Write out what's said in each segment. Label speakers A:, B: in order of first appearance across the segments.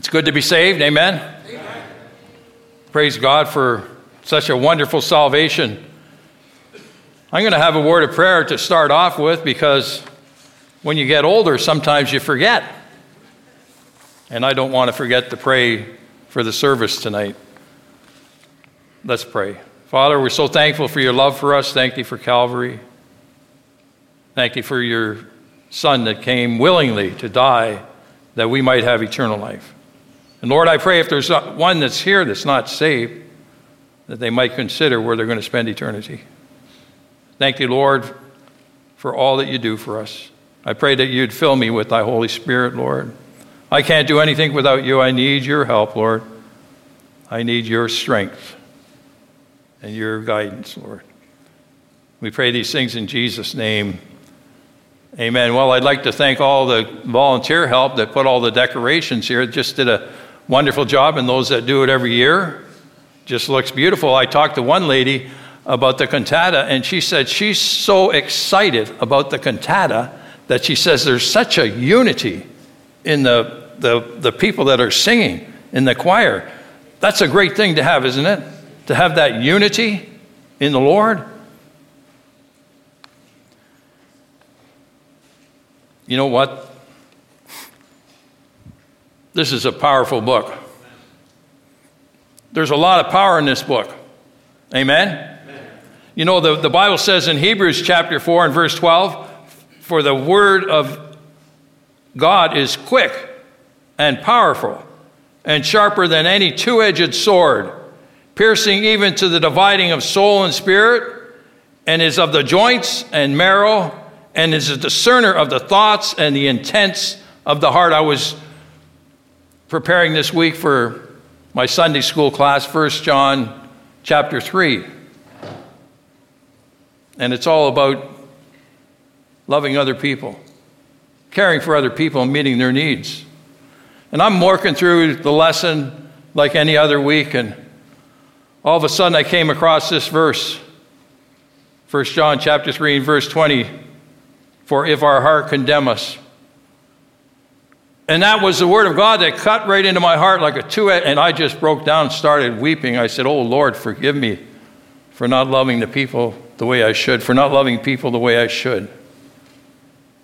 A: It's good to be saved. Amen. Amen. Praise God for such a wonderful salvation. I'm going to have a word of prayer to start off with because when you get older, sometimes you forget. And I don't want to forget to pray for the service tonight. Let's pray. Father, we're so thankful for your love for us. Thank you for Calvary. Thank you for your Son that came willingly to die that we might have eternal life. And Lord, I pray if there's one that's here that's not saved, that they might consider where they're going to spend eternity. Thank you, Lord, for all that you do for us. I pray that you'd fill me with thy Holy Spirit, Lord. I can't do anything without you. I need your help, Lord. I need your strength and your guidance, Lord. We pray these things in Jesus' name. Amen. Well, I'd like to thank all the volunteer help that put all the decorations here. Just did a wonderful job, and those that do it every year. Just looks beautiful. I talked to one lady about the cantata, and she said she's so excited about the cantata that she says there's such a unity in the, the, the people that are singing in the choir. That's a great thing to have, isn't it? To have that unity in the Lord. You know what? This is a powerful book. There's a lot of power in this book. Amen? Amen? You know, the, the Bible says in Hebrews chapter 4 and verse 12, for the word of God is quick and powerful and sharper than any two edged sword, piercing even to the dividing of soul and spirit, and is of the joints and marrow, and is a discerner of the thoughts and the intents of the heart. I was preparing this week for my Sunday school class, 1 John chapter 3. And it's all about loving other people, caring for other people, and meeting their needs. And I'm working through the lesson like any other week, and all of a sudden I came across this verse. 1 John chapter 3 and verse 20. For if our heart condemn us, and that was the word of God that cut right into my heart like a two and I just broke down and started weeping. I said, Oh Lord, forgive me for not loving the people the way I should, for not loving people the way I should.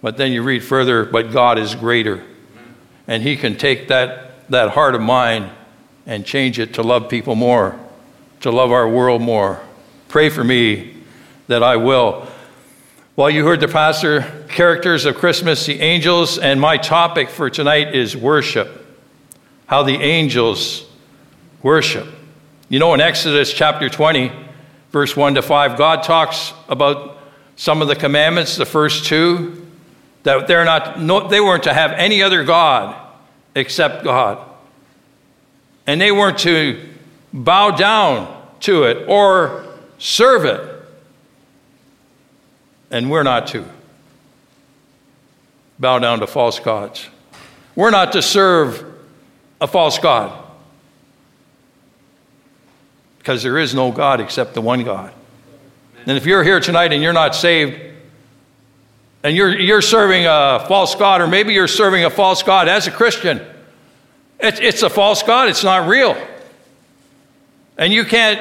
A: But then you read further, but God is greater. And He can take that, that heart of mine and change it to love people more, to love our world more. Pray for me that I will. Well, you heard the pastor, characters of Christmas, the angels, and my topic for tonight is worship. How the angels worship. You know, in Exodus chapter 20, verse 1 to 5, God talks about some of the commandments, the first two, that they're not, no, they weren't to have any other God except God. And they weren't to bow down to it or serve it and we're not to bow down to false gods. We're not to serve a false God because there is no God except the one God. And if you're here tonight and you're not saved, and you're, you're serving a false God, or maybe you're serving a false God as a Christian, it, it's a false God, it's not real. And you can't,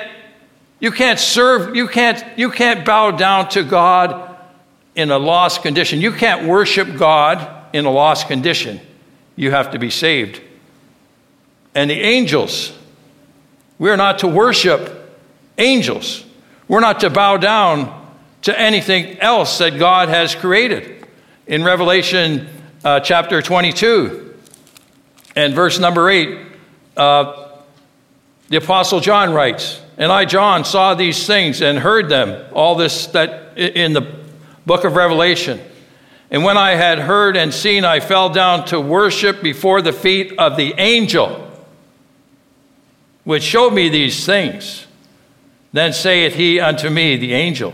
A: you can't serve, you can't, you can't bow down to God in a lost condition. You can't worship God in a lost condition. You have to be saved. And the angels, we're not to worship angels. We're not to bow down to anything else that God has created. In Revelation uh, chapter 22 and verse number 8, uh, the Apostle John writes, And I, John, saw these things and heard them, all this that in the book of Revelation. And when I had heard and seen, I fell down to worship before the feet of the angel which showed me these things. Then saith he unto me, the angel,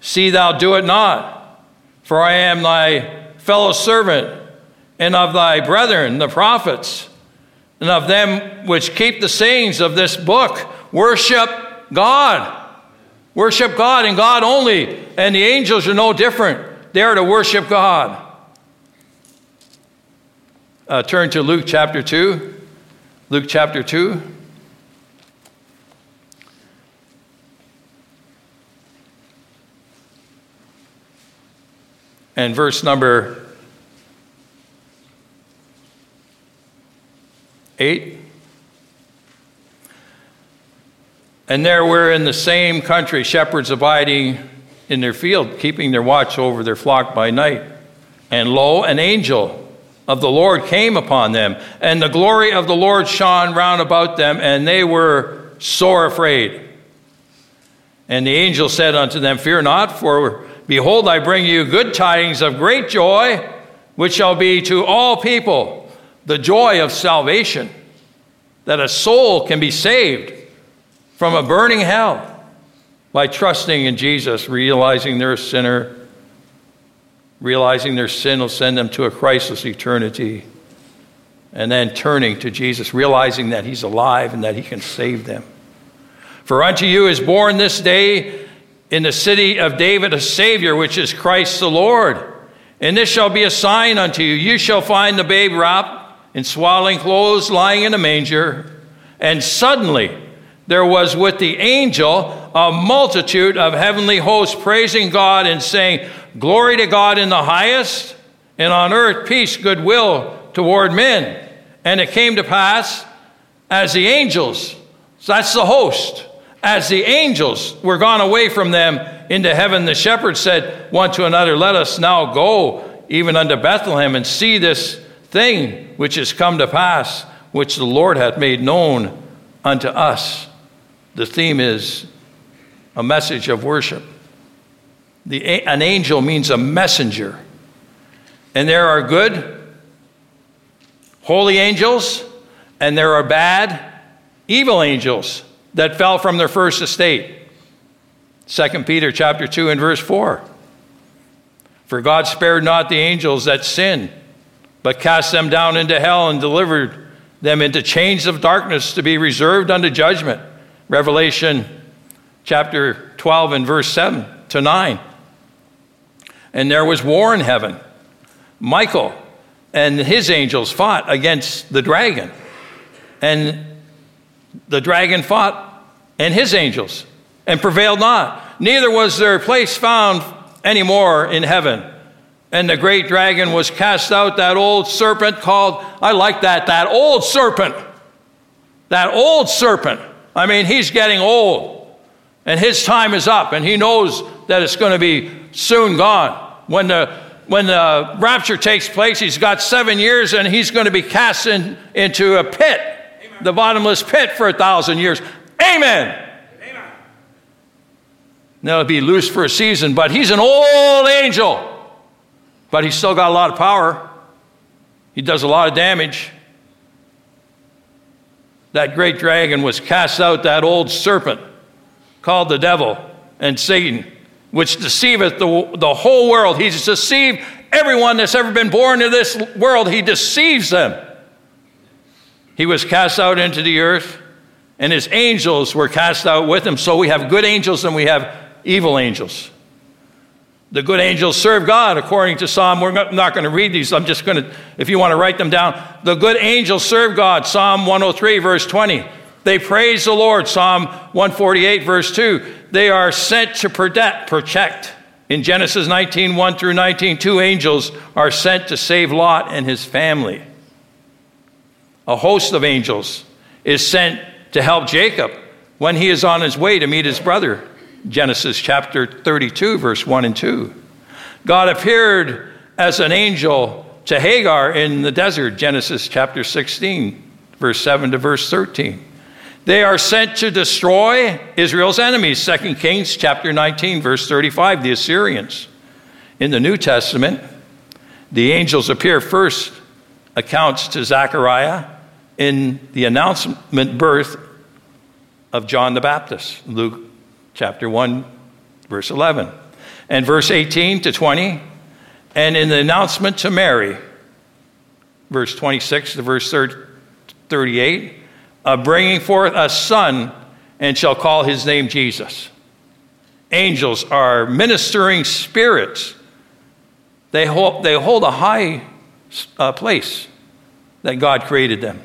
A: See thou do it not, for I am thy fellow servant, and of thy brethren, the prophets, and of them which keep the sayings of this book. Worship God. Worship God and God only. And the angels are no different. They are to worship God. Uh, turn to Luke chapter 2 Luke chapter 2. And verse number 8. And there were in the same country shepherds abiding in their field, keeping their watch over their flock by night. And lo, an angel of the Lord came upon them, and the glory of the Lord shone round about them, and they were sore afraid. And the angel said unto them, Fear not, for behold, I bring you good tidings of great joy, which shall be to all people the joy of salvation, that a soul can be saved from a burning hell by trusting in Jesus, realizing they're a sinner realizing their sin will send them to a Christless eternity, and then turning to Jesus, realizing that He's alive and that He can save them. For unto you is born this day in the city of David a Savior, which is Christ the Lord. And this shall be a sign unto you. You shall find the babe wrapped in swaddling clothes, lying in a manger. And suddenly there was with the angel a multitude of heavenly hosts praising God and saying, Glory to God in the highest, and on earth peace, goodwill toward men. And it came to pass as the angels, so that's the host, as the angels were gone away from them into heaven, the shepherds said one to another, Let us now go even unto Bethlehem and see this thing which is come to pass, which the Lord hath made known unto us. The theme is a message of worship. The, an angel means a messenger. And there are good, holy angels, and there are bad, evil angels that fell from their first estate. 2 Peter chapter 2 and verse 4. For God spared not the angels that sinned, but cast them down into hell and delivered them into chains of darkness to be reserved unto judgment. Revelation chapter 12 and verse 7 to 9 and there was war in heaven. Michael and his angels fought against the dragon, and the dragon fought and his angels and prevailed not. Neither was their place found any more in heaven. And the great dragon was cast out, that old serpent called, I like that, that old serpent. That old serpent. I mean, he's getting old. And his time is up, and he knows that it's going to be soon gone. When the, when the rapture takes place, he's got seven years and he's going to be cast in, into a pit, Amen. the bottomless pit for a thousand years. Amen. Amen. Now it'll be loose for a season, but he's an old angel. But he's still got a lot of power. He does a lot of damage. That great dragon was cast out, that old serpent called the devil and Satan which deceiveth the, the whole world. He's deceived everyone that's ever been born in this world. He deceives them. He was cast out into the earth, and his angels were cast out with him. So we have good angels and we have evil angels. The good angels serve God according to Psalm. We're not going to read these. I'm just going to, if you want to write them down. The good angels serve God. Psalm 103, verse 20. They praise the Lord. Psalm 148, verse 2. They are sent to protect. In Genesis 19, 1 through 19, two angels are sent to save Lot and his family. A host of angels is sent to help Jacob when he is on his way to meet his brother. Genesis chapter 32, verse 1 and 2. God appeared as an angel to Hagar in the desert, Genesis chapter 16, verse 7 to verse 13. They are sent to destroy Israel's enemies. 2 Kings chapter 19 verse 35, the Assyrians. In the New Testament, the angels appear first accounts to Zechariah in the announcement birth of John the Baptist, Luke chapter 1 verse 11. And verse 18 to 20, and in the announcement to Mary, verse 26 to verse 38, of bringing forth a son and shall call his name Jesus. Angels are ministering spirits. They hold, they hold a high uh, place that God created them.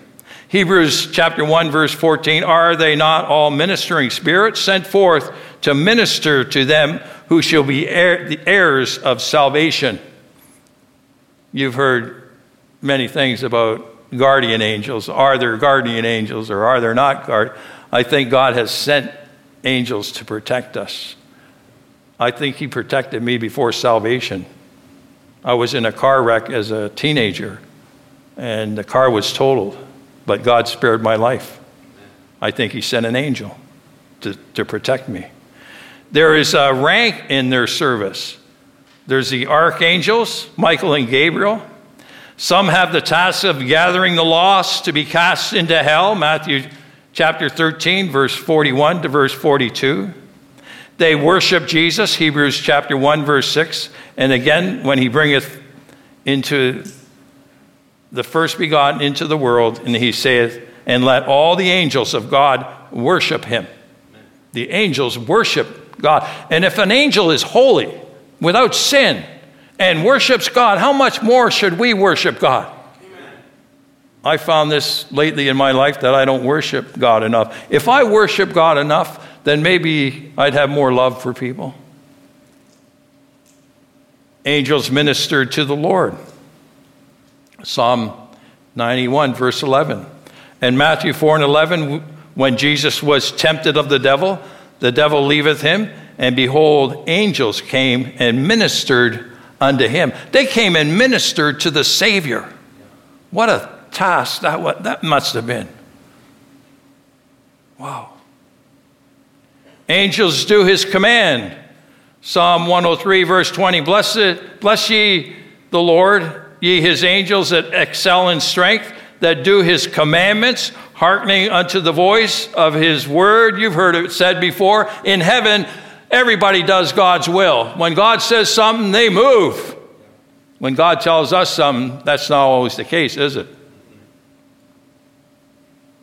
A: Hebrews chapter 1 verse 14 are they not all ministering spirits sent forth to minister to them who shall be heir, the heirs of salvation? You've heard many things about guardian angels. Are there guardian angels or are there not guard? I think God has sent angels to protect us. I think he protected me before salvation. I was in a car wreck as a teenager and the car was totaled but God spared my life. I think He sent an angel to, to protect me. There is a rank in their service. There's the archangels, Michael and Gabriel. Some have the task of gathering the lost to be cast into hell, Matthew chapter 13, verse 41 to verse 42. They worship Jesus, Hebrews chapter 1, verse 6. And again, when he bringeth into the first begotten into the world, and he saith, And let all the angels of God worship him. The angels worship God. And if an angel is holy, without sin, and worships God, how much more should we worship God? I found this lately in my life that I don't worship God enough. If I worship God enough, then maybe I'd have more love for people. Angels ministered to the Lord. Psalm 91, verse 11. And Matthew 4 and 11, when Jesus was tempted of the devil, the devil leaveth him, and behold, angels came and ministered unto him. They came and ministered to the Savior. What a task that, that must have been. Wow. Angels do his command. Psalm 103, verse 20 Blessed, bless ye the Lord ye his angels that excel in strength, that do his commandments, hearkening unto the voice of his word. You've heard it said before. In heaven, everybody does God's will. When God says something, they move. When God tells us something, that's not always the case, is it?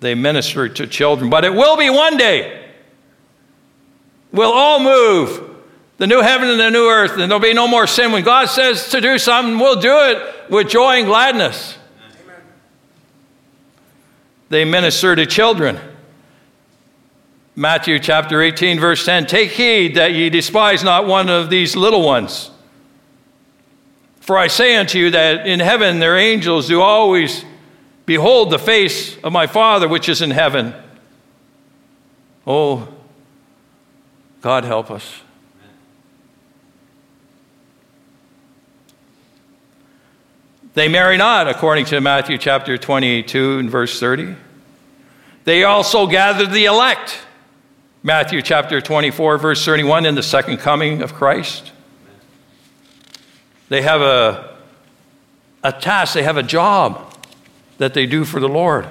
A: They minister to children, but it will be one day. We'll all move the new heaven and the new earth, and there'll be no more sin. When God says to do something, we'll do it with joy and gladness. Amen. They minister to children. Matthew chapter 18, verse 10 Take heed that ye despise not one of these little ones. For I say unto you that in heaven their angels do always behold the face of my Father which is in heaven. Oh, God help us. They marry not, according to Matthew chapter 22 and verse 30. They also gather the elect, Matthew chapter 24, verse 31, in the second coming of Christ. They have a, a task, they have a job that they do for the Lord.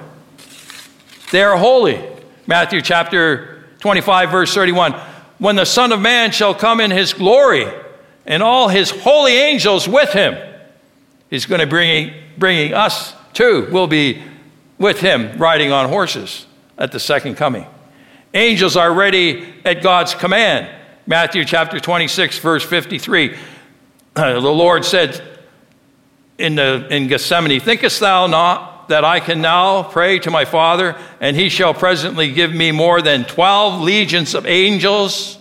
A: They are holy, Matthew chapter 25, verse 31. When the Son of Man shall come in his glory, and all his holy angels with him He's going to bring bringing us too. We'll be with him riding on horses at the second coming. Angels are ready at God's command. Matthew chapter 26, verse 53. Uh, the Lord said in, the, in Gethsemane, Thinkest thou not that I can now pray to my Father, and he shall presently give me more than 12 legions of angels?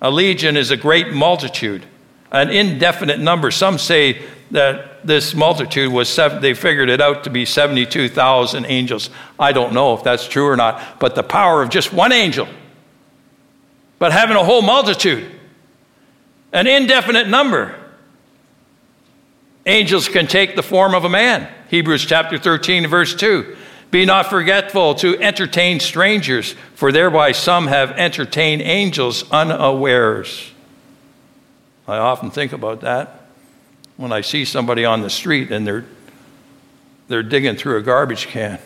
A: A legion is a great multitude, an indefinite number. Some say that this multitude was, seven, they figured it out to be 72,000 angels. I don't know if that's true or not, but the power of just one angel, but having a whole multitude, an indefinite number. Angels can take the form of a man. Hebrews chapter 13, verse 2. Be not forgetful to entertain strangers, for thereby some have entertained angels unawares. I often think about that when I see somebody on the street and they're, they're digging through a garbage can.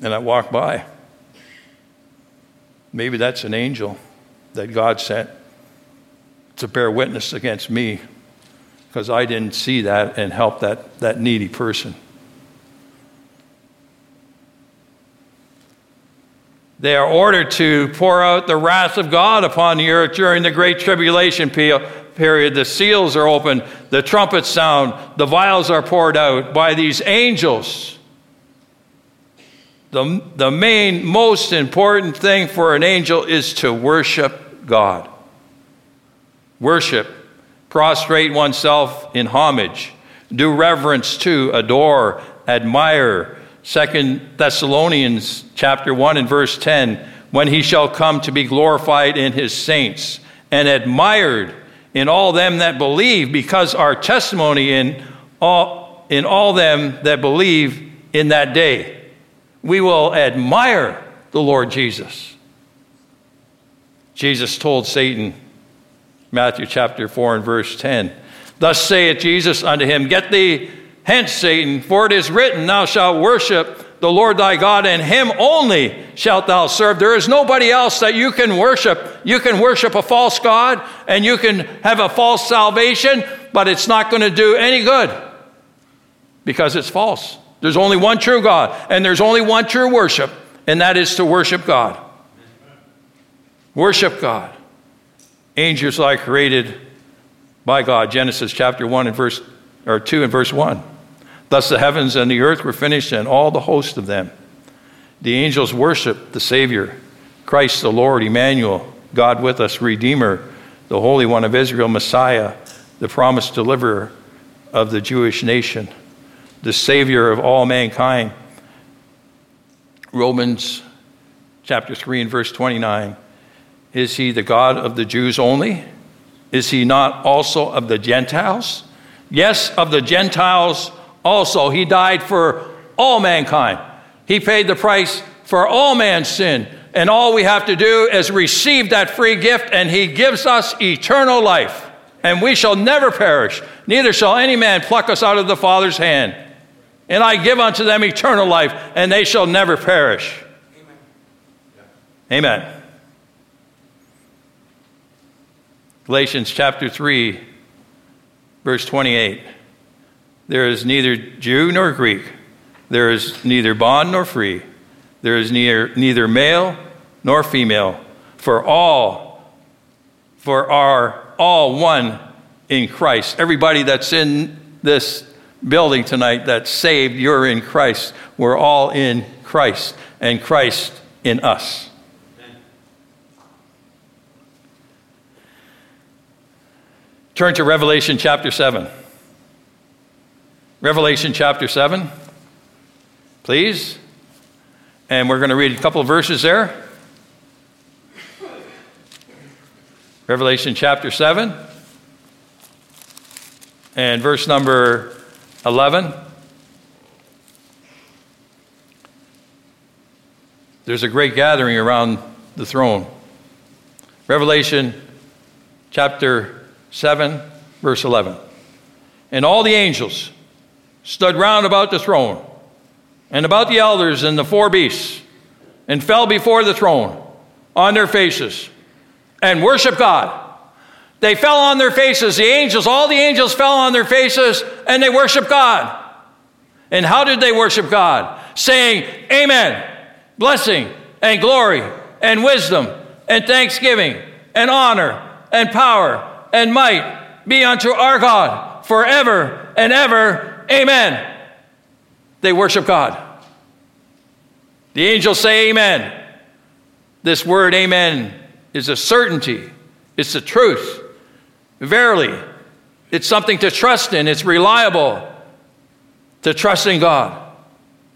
A: And I walk by. Maybe that's an angel that God sent to bear witness against me because I didn't see that and help that, that needy person. They are ordered to pour out the wrath of God upon the earth during the great tribulation period, the seals are opened, the trumpets sound, the vials are poured out by these angels. The, the main, most important thing for an angel is to worship God. Worship, prostrate oneself in homage, do reverence to, adore, admire. Second Thessalonians chapter 1 and verse 10, when he shall come to be glorified in his saints and admired in all them that believe, because our testimony in all, in all them that believe in that day. We will admire the Lord Jesus. Jesus told Satan, Matthew chapter 4 and verse 10, Thus saith Jesus unto him, Get thee hence, Satan, for it is written, Thou shalt worship the Lord thy God, and him only shalt thou serve. There is nobody else that you can worship. You can worship a false God and you can have a false salvation, but it's not going to do any good because it's false. There's only one true God, and there's only one true worship, and that is to worship God. Worship God. Angels are created by God. Genesis chapter 1 and verse or 2 and verse 1. Thus the heavens and the earth were finished, and all the host of them. The angels worshiped the Savior, Christ the Lord, Emmanuel, God with us, Redeemer, the Holy One of Israel, Messiah, the promised deliverer of the Jewish nation, the Savior of all mankind. Romans chapter 3 and verse 29. Is he the God of the Jews only? Is he not also of the Gentiles? Yes, of the Gentiles also. He died for all mankind. He paid the price for all man's sin. And all we have to do is receive that free gift, and He gives us eternal life. And we shall never perish, neither shall any man pluck us out of the Father's hand. And I give unto them eternal life, and they shall never perish. Amen. Amen. Galatians chapter 3, verse 28. There is neither Jew nor Greek. There is neither bond nor free. There is neither, neither male nor female. For all, for are all one in Christ. Everybody that's in this building tonight that's saved, you're in Christ. We're all in Christ, and Christ in us. Turn to Revelation chapter 7. Revelation chapter 7, please. And we're going to read a couple of verses there. Revelation chapter 7 and verse number 11. There's a great gathering around the throne. Revelation chapter 7, verse 11. And all the angels stood round about the throne and about the elders and the four beasts and fell before the throne on their faces and worshiped God. They fell on their faces. The angels, all the angels fell on their faces and they worshiped God. And how did they worship God? Saying, Amen, blessing and glory and wisdom and thanksgiving and honor and power and might be unto our God forever and ever. Amen. They worship God. The angels say amen. This word amen is a certainty, it's the truth. Verily, it's something to trust in, it's reliable to trust in God.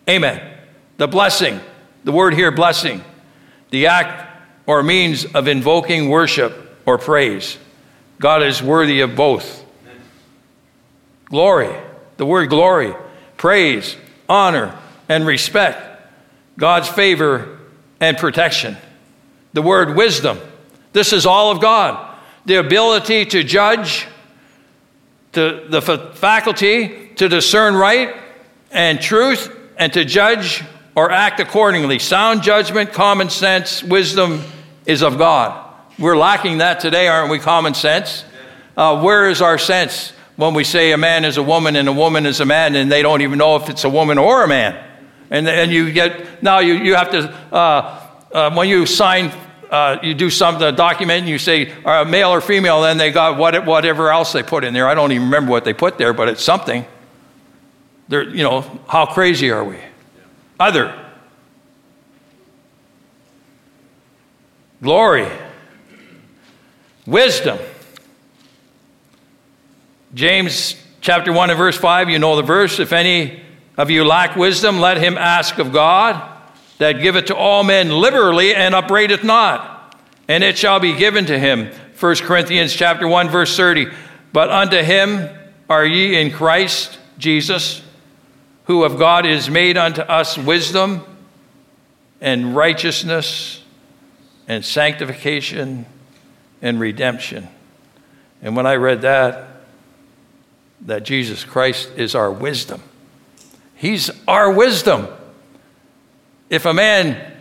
A: Amen. The blessing, the word here, blessing, the act or means of invoking worship or praise. God is worthy of both. Glory the word glory, praise, honor, and respect, God's favor and protection. The word wisdom, this is all of God. The ability to judge, to the faculty to discern right and truth, and to judge or act accordingly. Sound judgment, common sense, wisdom is of God. We're lacking that today, aren't we? Common sense. Uh, where is our sense? When we say a man is a woman and a woman is a man, and they don't even know if it's a woman or a man. And, and you get, now you, you have to, uh, uh, when you sign uh, you do something, a document, and you say uh, male or female, then they got what, whatever else they put in there. I don't even remember what they put there, but it's something. They're, you know, how crazy are we? Other. Glory. Wisdom. James chapter 1 and verse 5, you know the verse. If any of you lack wisdom, let him ask of God that giveth to all men liberally and upbraideth not, and it shall be given to him. 1 Corinthians chapter 1 verse 30. But unto him are ye in Christ Jesus, who of God is made unto us wisdom and righteousness and sanctification and redemption. And when I read that, that Jesus Christ is our wisdom. He's our wisdom if a man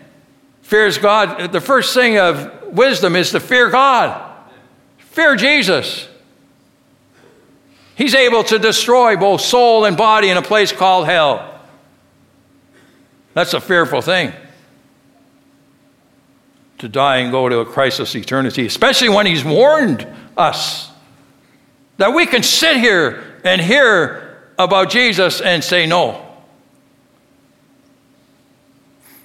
A: fears God, the first thing of wisdom is to fear God. Fear Jesus. He's able to destroy both soul and body in a place called hell. That's a fearful thing. To die and go to a Christless eternity, especially when He's warned us that we can sit here and hear about Jesus and say no.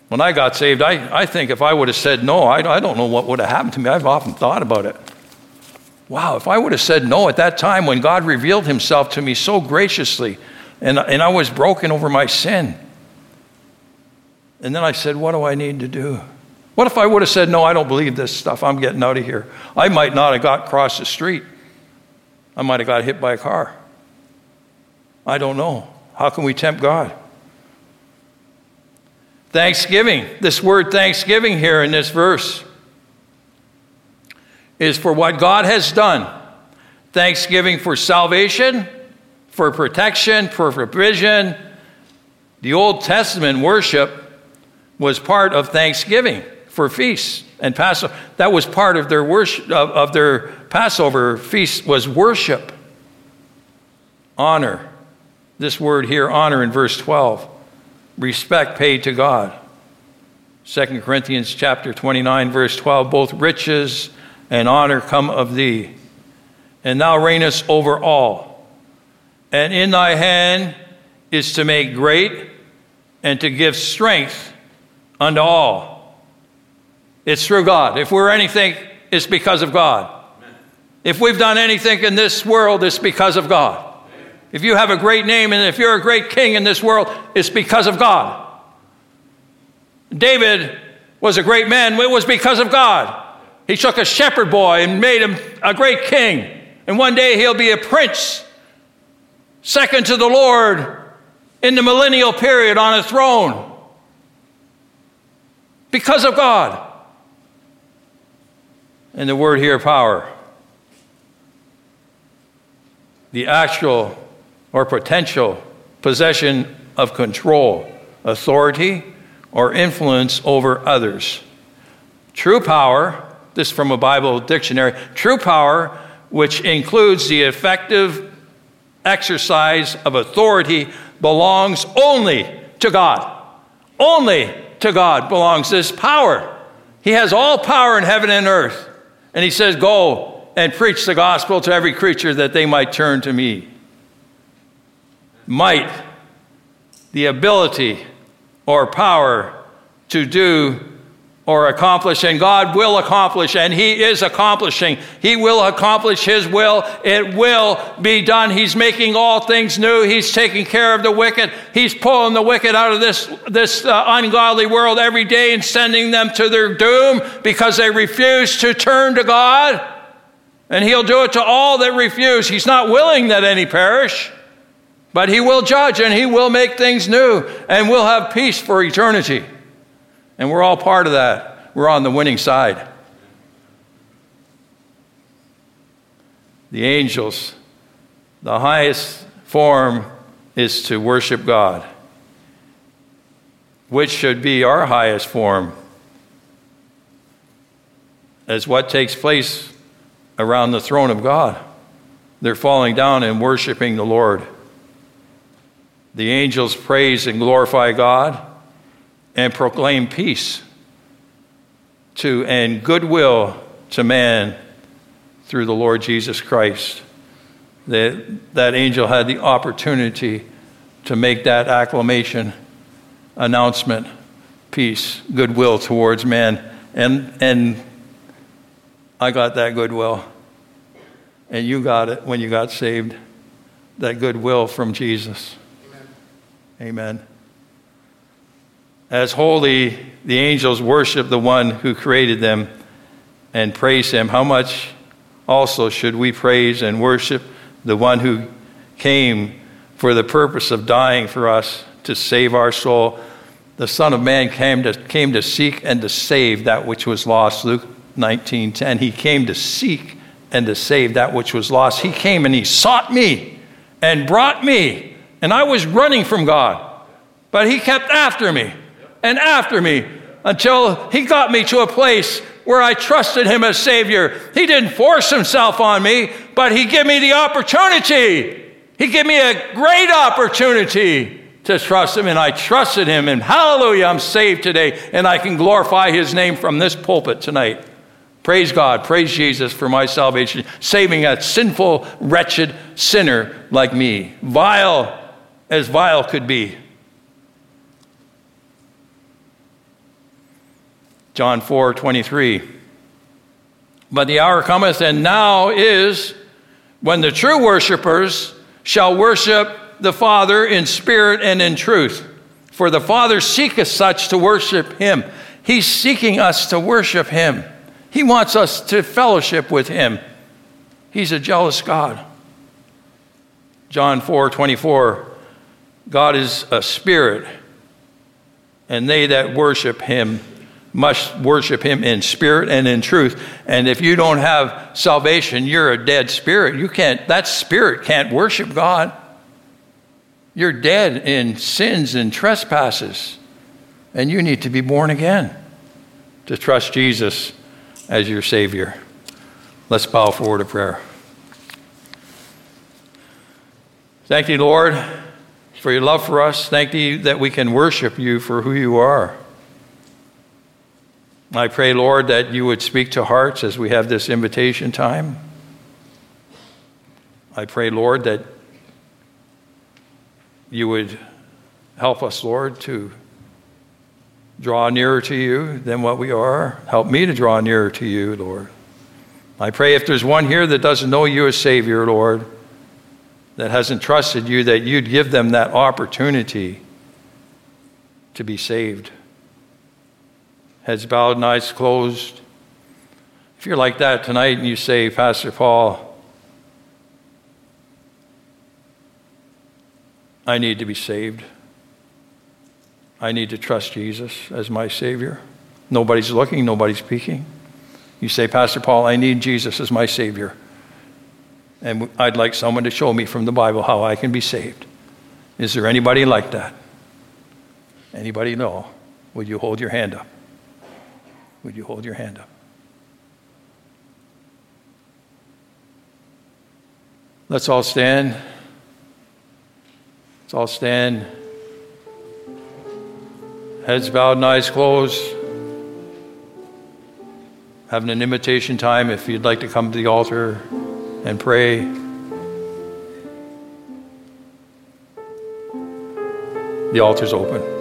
A: When I got saved, I, I think if I would have said no, I, I don't know what would have happened to me. I've often thought about it. Wow, if I would have said no at that time when God revealed himself to me so graciously and, and I was broken over my sin. And then I said, What do I need to do? What if I would have said, No, I don't believe this stuff. I'm getting out of here. I might not have got across the street. I might have got hit by a car. I don't know. How can we tempt God? Thanksgiving, this word thanksgiving here in this verse is for what God has done. Thanksgiving for salvation, for protection, for provision. The Old Testament worship was part of thanksgiving for feasts and Passover. That was part of their worship of, of their Passover feast was worship. Honor. This word here, honor, in verse 12 respect paid to God. 2 Corinthians chapter 29 verse 12 both riches and honor come of thee and thou reignest over all and in thy hand is to make great and to give strength unto all it's through God if we're anything it's because of God if we've done anything in this world it's because of God if you have a great name and if you're a great king in this world, it's because of God. David was a great man, it was because of God. He took a shepherd boy and made him a great king. And one day he'll be a prince, second to the Lord in the millennial period on a throne. Because of God. And the word here, power. The actual or potential possession of control, authority, or influence over others. True power, this from a Bible dictionary, true power, which includes the effective exercise of authority, belongs only to God. Only to God belongs this power. He has all power in heaven and earth. And he says, Go and preach the gospel to every creature that they might turn to me. Might, the ability or power to do or accomplish, and God will accomplish, and He is accomplishing. He will accomplish His will. It will be done. He's making all things new. He's taking care of the wicked. He's pulling the wicked out of this, this uh, ungodly world every day and sending them to their doom because they refuse to turn to God. And He'll do it to all that refuse. He's not willing that any perish. But he will judge and he will make things new and we'll have peace for eternity. And we're all part of that. We're on the winning side. The angels, the highest form is to worship God, which should be our highest form, as what takes place around the throne of God. They're falling down and worshiping the Lord. The angels praise and glorify God and proclaim peace. to and goodwill to man through the Lord Jesus Christ. That, that angel had the opportunity to make that acclamation, announcement, peace, goodwill towards man. And, and I got that goodwill. And you got it when you got saved. That goodwill from Jesus. Amen. Amen. As holy, the angels worship the one who created them and praise him. How much also should we praise and worship the one who came for the purpose of dying for us to save our soul? The Son of Man came to, came to seek and to save that which was lost. Luke 19:10. He came to seek and to save that which was lost. He came and he sought me and brought me. And I was running from God. But he kept after me and after me until he got me to a place where I trusted him as Savior. He didn't force himself on me, but he gave me the opportunity. He gave me a great opportunity to trust him, and I trusted him. And hallelujah, I'm saved today, and I can glorify his name from this pulpit tonight. Praise God, praise Jesus for my salvation, saving a sinful, wretched sinner like me, vile as vile could be. John 4 23. But the hour cometh, and now is when the true worshipers shall worship the Father in spirit and in truth. For the Father seeketh such to worship him. He's seeking us to worship him. He wants us to fellowship with him. He's a jealous God. John 4 24. God is a spirit, and they that worship him must worship him in spirit and in truth. And if you don't have salvation, you're a dead spirit. You can't, that spirit can't worship God. You're dead in sins and trespasses. And you need to be born again to trust Jesus as your Savior. Let's bow forward to prayer. Thank you, Lord, for your love for us. Thank you that we can worship you for who you are. I pray, Lord, that you would speak to hearts as we have this invitation time. I pray, Lord, that you would help us, Lord, to draw nearer to you than what we are. Help me to draw nearer to you, Lord. I pray if there's one here that doesn't know you as Savior, Lord, that hasn't trusted you, that you'd give them that opportunity to be saved heads bowed and eyes closed. If you're like that tonight and you say, Pastor Paul, I need to be saved. I need to trust Jesus as my Savior. Nobody's looking, nobody's speaking. You say, Pastor Paul, I need Jesus as my Savior. And I'd like someone to show me from the Bible how I can be saved. Is there anybody like that? Anybody know? Would you hold your hand up? Would you hold your hand up? Let's all stand. Let's all stand. Heads bowed and eyes closed. Having an invitation time if you'd like to come to the altar and pray. The altar's open.